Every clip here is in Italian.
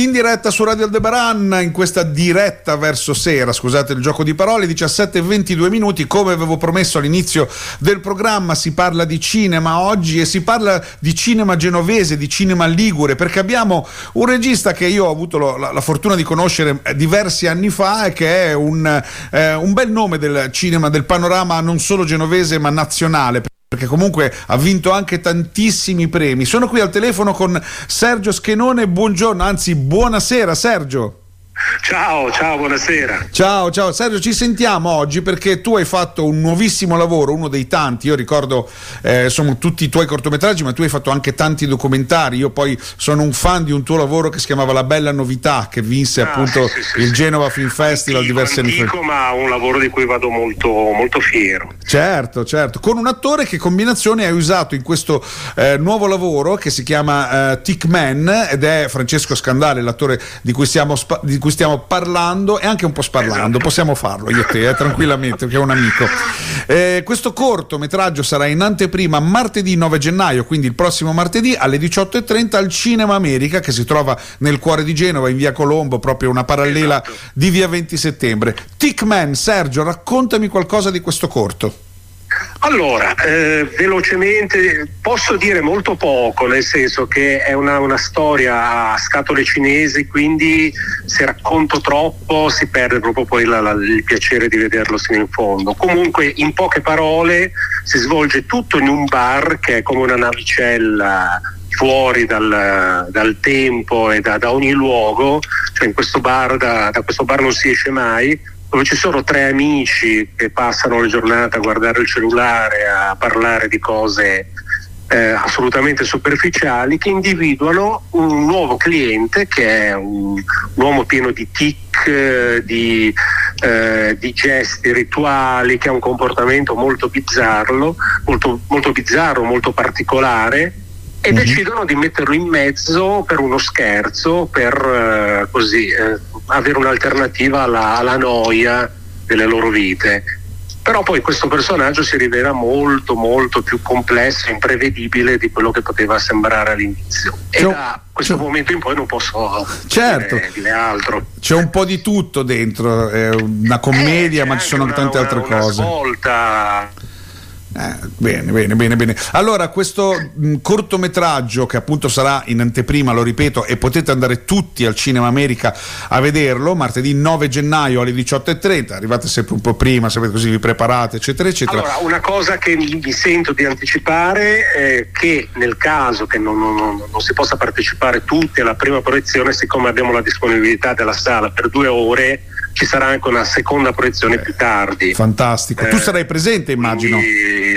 In diretta su Radio Aldebaran, in questa diretta verso sera, scusate il gioco di parole, 17 e 22 minuti, come avevo promesso all'inizio del programma, si parla di cinema oggi e si parla di cinema genovese, di cinema ligure, perché abbiamo un regista che io ho avuto la, la, fortuna di conoscere diversi anni fa e che è un, eh, un bel nome del cinema, del panorama non solo genovese ma nazionale perché comunque ha vinto anche tantissimi premi. Sono qui al telefono con Sergio Schenone, buongiorno, anzi buonasera Sergio. Ciao, ciao, buonasera. Ciao, ciao Sergio, ci sentiamo oggi perché tu hai fatto un nuovissimo lavoro, uno dei tanti. Io ricordo, eh, sono tutti i tuoi cortometraggi, ma tu hai fatto anche tanti documentari. Io poi sono un fan di un tuo lavoro che si chiamava La Bella Novità, che vinse ah, appunto sì, sì, il sì, Genova Film Festival antico, diversi anni fa. ma un lavoro di cui vado molto, molto fiero. Certo, certo. Con un attore che combinazione hai usato in questo eh, nuovo lavoro che si chiama eh, Tick Man ed è Francesco Scandale, l'attore di cui stiamo, di cui stiamo parlando e anche un po' sparlando, esatto. possiamo farlo io e te, eh, tranquillamente, che è un amico. Eh, questo cortometraggio sarà in anteprima martedì 9 gennaio, quindi il prossimo martedì alle 18.30 al Cinema America che si trova nel cuore di Genova, in via Colombo, proprio una parallela esatto. di via 20 settembre. Tickman, Sergio, raccontami qualcosa di questo corto. Allora, eh, velocemente posso dire molto poco, nel senso che è una, una, storia a scatole cinesi, quindi se racconto troppo si perde proprio poi la, la, il piacere di vederlo sino in fondo. Comunque, in poche parole, si svolge tutto in un bar che è come una navicella fuori dal, dal tempo e da, da, ogni luogo, cioè questo bar, da, da questo bar non si esce mai dove ci sono tre amici che passano le giornate a guardare il cellulare, a parlare di cose eh, assolutamente superficiali, che individuano un nuovo cliente che è un, un uomo pieno di tic, eh, di, eh, di, gesti rituali, che ha un comportamento molto bizzarro, molto, molto, bizzarro, molto particolare e mm-hmm. decidono di metterlo in mezzo per uno scherzo, per eh, così eh, avere un'alternativa alla, alla noia delle loro vite. Però poi questo personaggio si rivela molto molto più complesso imprevedibile di quello che poteva sembrare all'inizio. E da questo c'è... momento in poi non posso certo. dire, dire, altro. C'è un po' di tutto dentro, è una commedia, eh, ma ci sono una, tante una, altre una cose. Svolta eh, bene, bene, bene, bene. Allora, questo mh, cortometraggio che appunto sarà in anteprima, lo ripeto, e potete andare tutti al Cinema America a vederlo, martedì 9 gennaio alle 18.30, arrivate sempre un po' prima, sapete così vi preparate, eccetera, eccetera. Allora, una cosa che mi sento di anticipare è che nel caso che non, non, non, non si possa partecipare tutti alla prima proiezione, siccome abbiamo la disponibilità della sala per due ore, ci sarà anche una seconda proiezione eh, più tardi. Fantastico. tu eh, sarai presente, immagino.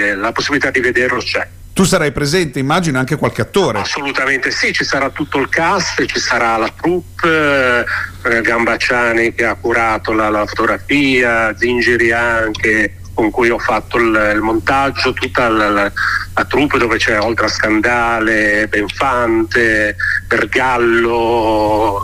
Eh, la possibilità di vederlo c'è. Tu sarai presente, immagino, anche qualche attore. Assolutamente sì, ci sarà tutto il cast, ci sarà la troupe, eh, Gambacciani che ha curato la, la fotografia, Zingiri anche con cui ho fatto il, il montaggio, tutta la, la, la, troupe dove c'è Oltra Scandale, Benfante, Bergallo,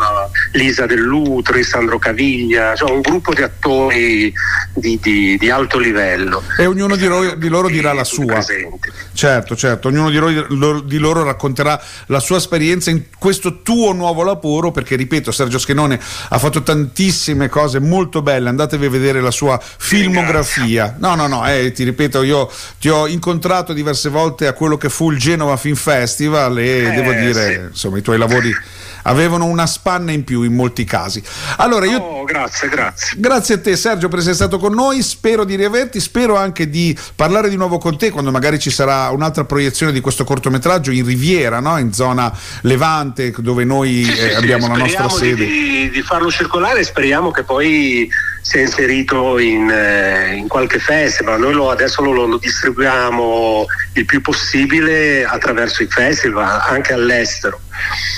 Lisa Dell'Utri, Sandro Caviglia, cioè un gruppo di attori di, di, di alto livello. E ognuno di loro, di loro dirà la sua. Presenti. Certo, certo, ognuno di loro, di loro, racconterà la sua esperienza in questo tuo nuovo lavoro, perché ripeto, Sergio Schenone ha fatto tantissime cose molto belle, andatevi a vedere la sua filmografia. No, no, no, eh, ti ripeto, io ti ho incontrato diverse volte a quello che fu il Genova Film Festival e eh, devo dire, sì. insomma, i tuoi lavori avevano una spanna in più in molti casi. Allora io... Oh, grazie, grazie. Grazie a te Sergio per essere stato con noi, spero di riaverti, spero anche di parlare di nuovo con te quando magari ci sarà un'altra proiezione di questo cortometraggio in Riviera, no? in zona Levante, dove noi sì, eh, abbiamo sì, la nostra sede. Di, di farlo circolare e speriamo che poi sia inserito in, eh, in qualche festival. Noi lo, adesso lo, lo, distribuiamo il più possibile attraverso i festival, anche all'estero.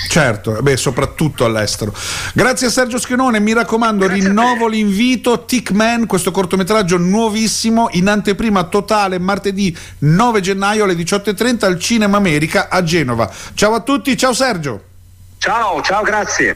Certo, beh, soprattutto all'estero. Grazie a Sergio Schenone, mi raccomando, Grazie rinnovo l'invito, Tickman, questo cortometraggio nuovissimo, in anteprima totale martedì 9 gennaio alle 18.30 al Cinema America a Genova. Ciao a tutti, ciao Sergio. Ciao, ciao, grazie.